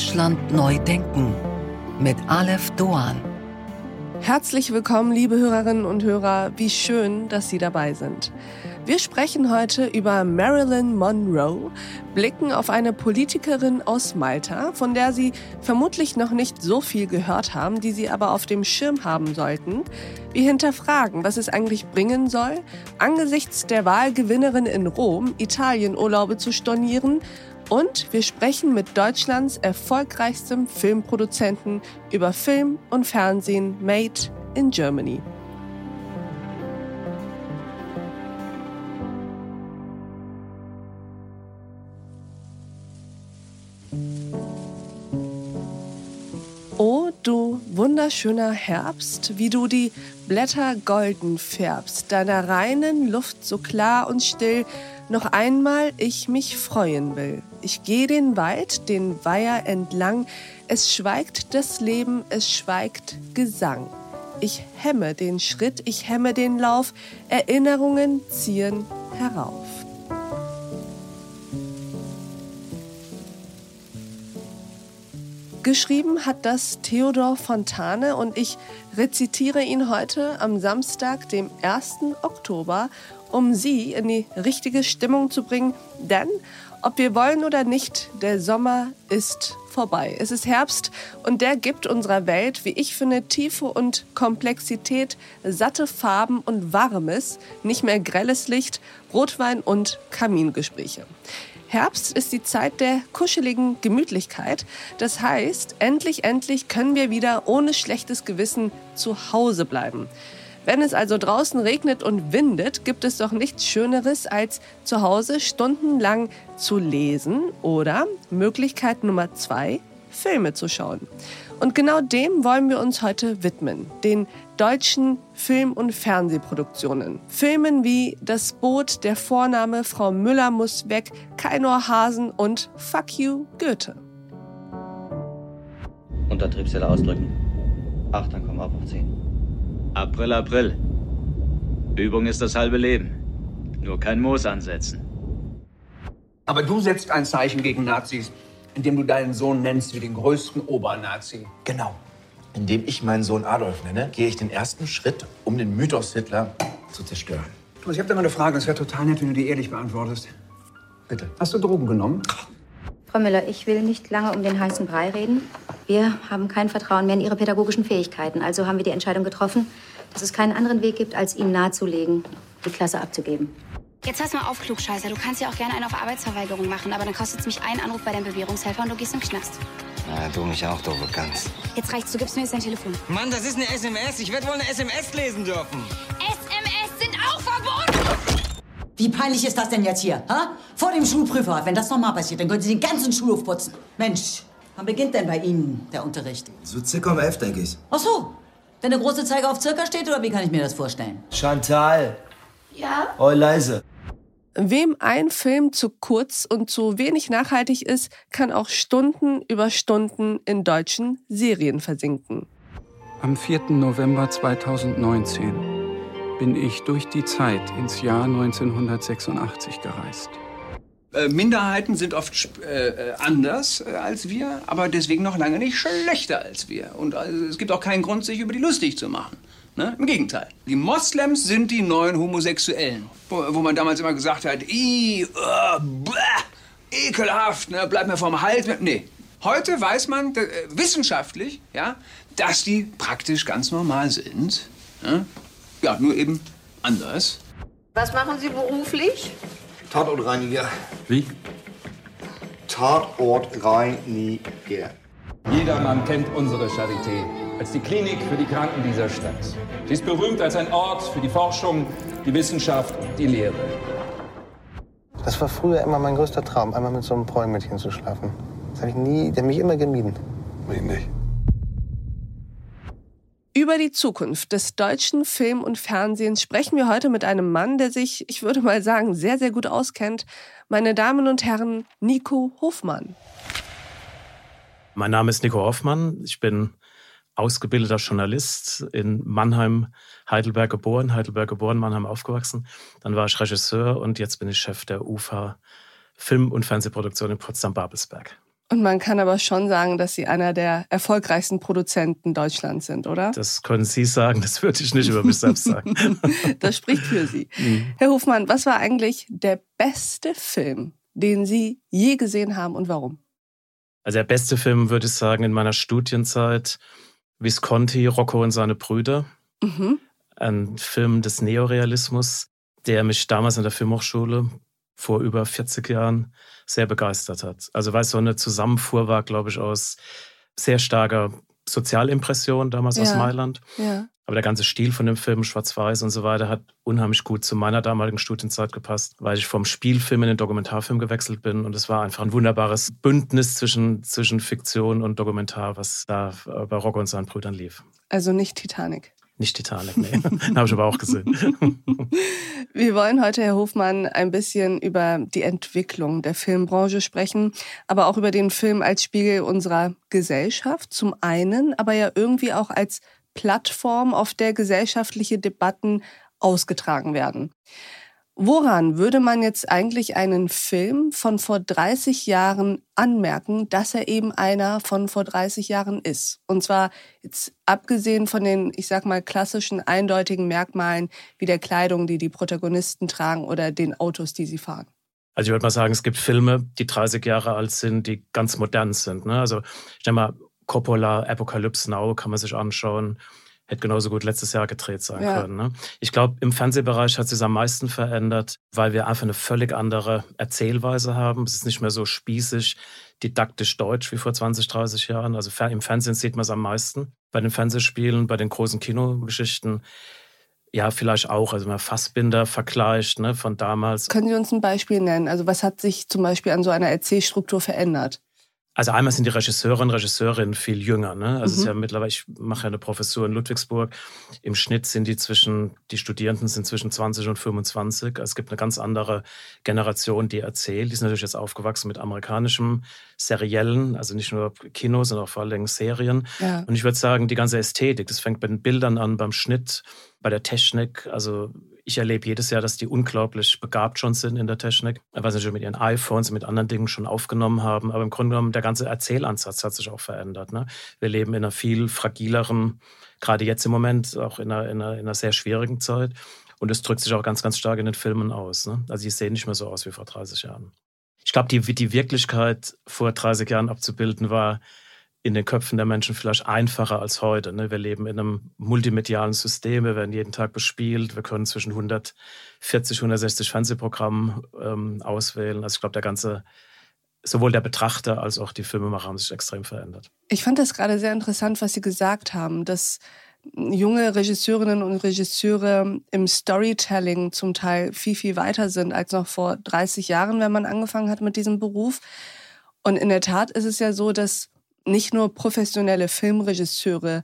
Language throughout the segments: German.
Deutschland neu denken mit Aleph Doan. Herzlich willkommen, liebe Hörerinnen und Hörer. Wie schön, dass Sie dabei sind. Wir sprechen heute über Marilyn Monroe, blicken auf eine Politikerin aus Malta, von der Sie vermutlich noch nicht so viel gehört haben, die Sie aber auf dem Schirm haben sollten. Wir hinterfragen, was es eigentlich bringen soll, angesichts der Wahlgewinnerin in Rom Italienurlaube zu stornieren und wir sprechen mit Deutschlands erfolgreichstem Filmproduzenten über Film und Fernsehen made in Germany. Wunderschöner Herbst, wie du die Blätter golden färbst, deiner reinen Luft so klar und still, noch einmal ich mich freuen will. Ich gehe den Wald, den Weiher entlang, es schweigt das Leben, es schweigt Gesang. Ich hemme den Schritt, ich hemme den Lauf, Erinnerungen ziehen herauf. Geschrieben hat das Theodor Fontane und ich rezitiere ihn heute am Samstag, dem 1. Oktober, um Sie in die richtige Stimmung zu bringen. Denn, ob wir wollen oder nicht, der Sommer ist vorbei. Es ist Herbst und der gibt unserer Welt, wie ich finde, Tiefe und Komplexität, satte Farben und warmes, nicht mehr grelles Licht, Rotwein und Kamingespräche. Herbst ist die Zeit der kuscheligen Gemütlichkeit. Das heißt, endlich, endlich können wir wieder ohne schlechtes Gewissen zu Hause bleiben. Wenn es also draußen regnet und windet, gibt es doch nichts Schöneres, als zu Hause stundenlang zu lesen oder Möglichkeit Nummer zwei, Filme zu schauen. Und genau dem wollen wir uns heute widmen, den deutschen Film- und Fernsehproduktionen. Filmen wie Das Boot, Der Vorname, Frau Müller muss weg, Kein Hasen und Fuck You Goethe. Untertriebszelle ausdrücken. Achtung, komm ab auf 10. April, April. Übung ist das halbe Leben. Nur kein Moos ansetzen. Aber du setzt ein Zeichen gegen Nazis indem du deinen Sohn nennst wie den größten Obernazi. Genau. Indem ich meinen Sohn Adolf nenne, gehe ich den ersten Schritt, um den Mythos Hitler zu zerstören. Thomas, ich habe da mal eine Frage. Es wäre total nett, wenn du die ehrlich beantwortest. Bitte. Hast du Drogen genommen? Frau Müller, ich will nicht lange um den heißen Brei reden. Wir haben kein Vertrauen mehr in Ihre pädagogischen Fähigkeiten. Also haben wir die Entscheidung getroffen, dass es keinen anderen Weg gibt, als Ihnen nahezulegen, die Klasse abzugeben. Jetzt pass mal auf, Klugscheißer. Du kannst ja auch gerne einen auf Arbeitsverweigerung machen, aber dann kostet es mich einen Anruf bei deinem Bewährungshelfer und du gehst im Knast. Na, du mich auch, du ganz. Jetzt reicht's, du gibst mir jetzt dein Telefon. Mann, das ist eine SMS. Ich werde wohl eine SMS lesen dürfen. SMS sind auch verboten! Wie peinlich ist das denn jetzt hier? Ha? Vor dem Schulprüfer. Wenn das nochmal passiert, dann können Sie den ganzen Schulhof putzen. Mensch, wann beginnt denn bei Ihnen der Unterricht? So circa um elf, denke ich. Ach so. Wenn der große Zeiger auf circa steht, oder wie kann ich mir das vorstellen? Chantal. Ja? Oh, leise. Wem ein Film zu kurz und zu wenig nachhaltig ist, kann auch Stunden über Stunden in deutschen Serien versinken. Am 4. November 2019 bin ich durch die Zeit ins Jahr 1986 gereist. Äh, Minderheiten sind oft äh, anders äh, als wir, aber deswegen noch lange nicht schlechter als wir. Und also, es gibt auch keinen Grund, sich über die lustig zu machen. Ne? Im Gegenteil. Die Moslems sind die neuen Homosexuellen. Wo, wo man damals immer gesagt hat, Ih, uh, bäh, ekelhaft, ne? bleib mir vom Hals. Nee. Heute weiß man äh, wissenschaftlich, ja, dass die praktisch ganz normal sind. Ne? Ja, nur eben anders. Was machen Sie beruflich? Tatortreiniger. Wie? Tatortreiniger. Jedermann kennt unsere Charité als die Klinik für die Kranken dieser Stadt. Sie ist berühmt als ein Ort für die Forschung, die Wissenschaft und die Lehre. Das war früher immer mein größter Traum, einmal mit so einem Prollmädchen zu schlafen. Das habe ich nie, der mich immer gemieden. Mich nicht. Über die Zukunft des deutschen Film- und Fernsehens sprechen wir heute mit einem Mann, der sich, ich würde mal sagen, sehr, sehr gut auskennt. Meine Damen und Herren, Nico Hofmann. Mein Name ist Nico Hoffmann. Ich bin ausgebildeter Journalist in Mannheim, Heidelberg geboren, Heidelberg geboren, Mannheim aufgewachsen. Dann war ich Regisseur und jetzt bin ich Chef der UFA Film- und Fernsehproduktion in Potsdam-Babelsberg. Und man kann aber schon sagen, dass Sie einer der erfolgreichsten Produzenten Deutschlands sind, oder? Das können Sie sagen, das würde ich nicht über mich selbst sagen. das spricht für Sie. Mhm. Herr Hofmann, was war eigentlich der beste Film, den Sie je gesehen haben und warum? Also der beste Film, würde ich sagen, in meiner Studienzeit Visconti, Rocco und seine Brüder. Mhm. Ein Film des Neorealismus, der mich damals in der Filmhochschule vor über 40 Jahren sehr begeistert hat. Also weil es so eine Zusammenfuhr war, glaube ich, aus sehr starker Sozialimpression damals ja. aus Mailand. Ja. Aber der ganze Stil von dem Film, Schwarz-Weiß und so weiter, hat unheimlich gut zu meiner damaligen Studienzeit gepasst, weil ich vom Spielfilm in den Dokumentarfilm gewechselt bin. Und es war einfach ein wunderbares Bündnis zwischen, zwischen Fiktion und Dokumentar, was da bei Rocco und seinen Brüdern lief. Also nicht Titanic. Nicht Titanic, nee. Habe ich aber auch gesehen. Wir wollen heute, Herr Hofmann, ein bisschen über die Entwicklung der Filmbranche sprechen, aber auch über den Film als Spiegel unserer Gesellschaft zum einen, aber ja irgendwie auch als Plattform, auf der gesellschaftliche Debatten ausgetragen werden. Woran würde man jetzt eigentlich einen Film von vor 30 Jahren anmerken, dass er eben einer von vor 30 Jahren ist? Und zwar jetzt abgesehen von den, ich sag mal, klassischen eindeutigen Merkmalen wie der Kleidung, die die Protagonisten tragen oder den Autos, die sie fahren. Also ich würde mal sagen, es gibt Filme, die 30 Jahre alt sind, die ganz modern sind. Ne? Also ich denke mal, Coppola, Apocalypse Now kann man sich anschauen hätte genauso gut letztes Jahr gedreht sein ja. können. Ne? Ich glaube, im Fernsehbereich hat sich am meisten verändert, weil wir einfach eine völlig andere Erzählweise haben. Es ist nicht mehr so spießig, didaktisch deutsch wie vor 20, 30 Jahren. Also im Fernsehen sieht man es am meisten. Bei den Fernsehspielen, bei den großen Kinogeschichten ja, vielleicht auch. Also man Fassbinder vergleicht ne, von damals. Können Sie uns ein Beispiel nennen? Also was hat sich zum Beispiel an so einer Erzählstruktur verändert? Also einmal sind die Regisseure und Regisseurinnen viel jünger. Ne? Also mhm. es ist ja mittlerweile, ich mache ja eine Professur in Ludwigsburg. Im Schnitt sind die zwischen, die Studierenden sind zwischen 20 und 25. Also es gibt eine ganz andere Generation, die erzählt. Die sind natürlich jetzt aufgewachsen mit amerikanischem Seriellen, also nicht nur Kino, sondern auch vor allem Serien. Ja. Und ich würde sagen, die ganze Ästhetik, das fängt bei den Bildern an, beim Schnitt, bei der Technik. Also ich erlebe jedes Jahr, dass die unglaublich begabt schon sind in der Technik, weil sie schon mit ihren iPhones und mit anderen Dingen schon aufgenommen haben. Aber im Grunde genommen, der ganze Erzählansatz hat sich auch verändert. Ne? Wir leben in einer viel fragileren, gerade jetzt im Moment, auch in einer, in einer, in einer sehr schwierigen Zeit. Und es drückt sich auch ganz, ganz stark in den Filmen aus. Ne? Also die sehen nicht mehr so aus wie vor 30 Jahren. Ich glaube, die, die Wirklichkeit vor 30 Jahren abzubilden war in den Köpfen der Menschen vielleicht einfacher als heute. Ne? Wir leben in einem multimedialen System, wir werden jeden Tag bespielt, wir können zwischen 140, 160 Fernsehprogrammen ähm, auswählen. Also ich glaube, der ganze, sowohl der Betrachter als auch die Filmemacher haben sich extrem verändert. Ich fand das gerade sehr interessant, was Sie gesagt haben, dass junge Regisseurinnen und Regisseure im Storytelling zum Teil viel, viel weiter sind als noch vor 30 Jahren, wenn man angefangen hat mit diesem Beruf. Und in der Tat ist es ja so, dass nicht nur professionelle Filmregisseure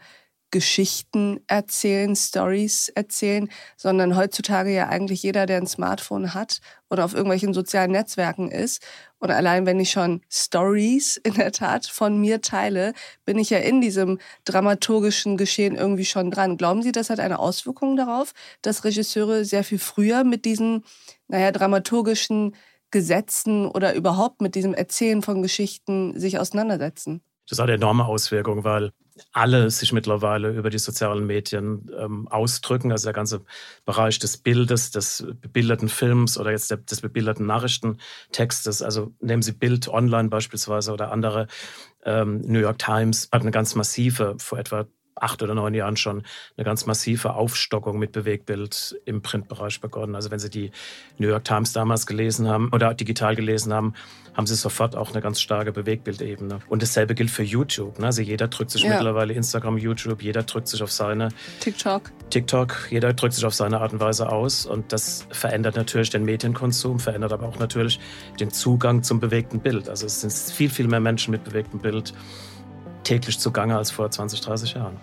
Geschichten erzählen, Stories erzählen, sondern heutzutage ja eigentlich jeder, der ein Smartphone hat oder auf irgendwelchen sozialen Netzwerken ist. Und allein wenn ich schon Stories in der Tat von mir teile, bin ich ja in diesem dramaturgischen Geschehen irgendwie schon dran. Glauben Sie, das hat eine Auswirkung darauf, dass Regisseure sehr viel früher mit diesen, naja, dramaturgischen Gesetzen oder überhaupt mit diesem Erzählen von Geschichten sich auseinandersetzen? Das hat enorme Auswirkungen, weil alle sich mittlerweile über die sozialen Medien ähm, ausdrücken. Also der ganze Bereich des Bildes, des bebilderten Films oder jetzt des bebilderten Nachrichtentextes. Also nehmen Sie Bild online beispielsweise oder andere. Ähm, New York Times hat eine ganz massive, vor etwa acht oder neun Jahren schon eine ganz massive Aufstockung mit Bewegtbild im Printbereich begonnen. Also wenn Sie die New York Times damals gelesen haben oder digital gelesen haben, haben Sie sofort auch eine ganz starke Bewegbildebene. Und dasselbe gilt für YouTube. Ne? Also jeder drückt sich ja. mittlerweile Instagram, YouTube, jeder drückt sich auf seine TikTok. TikTok, jeder drückt sich auf seine Art und Weise aus. Und das verändert natürlich den Medienkonsum, verändert aber auch natürlich den Zugang zum bewegten Bild. Also es sind viel, viel mehr Menschen mit bewegtem Bild täglich zugange als vor 20, 30 Jahren.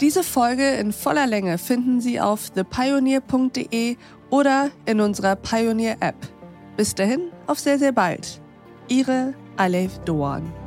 Diese Folge in voller Länge finden Sie auf thepioneer.de oder in unserer Pioneer App. Bis dahin, auf sehr, sehr bald. Ihre Alef Doan.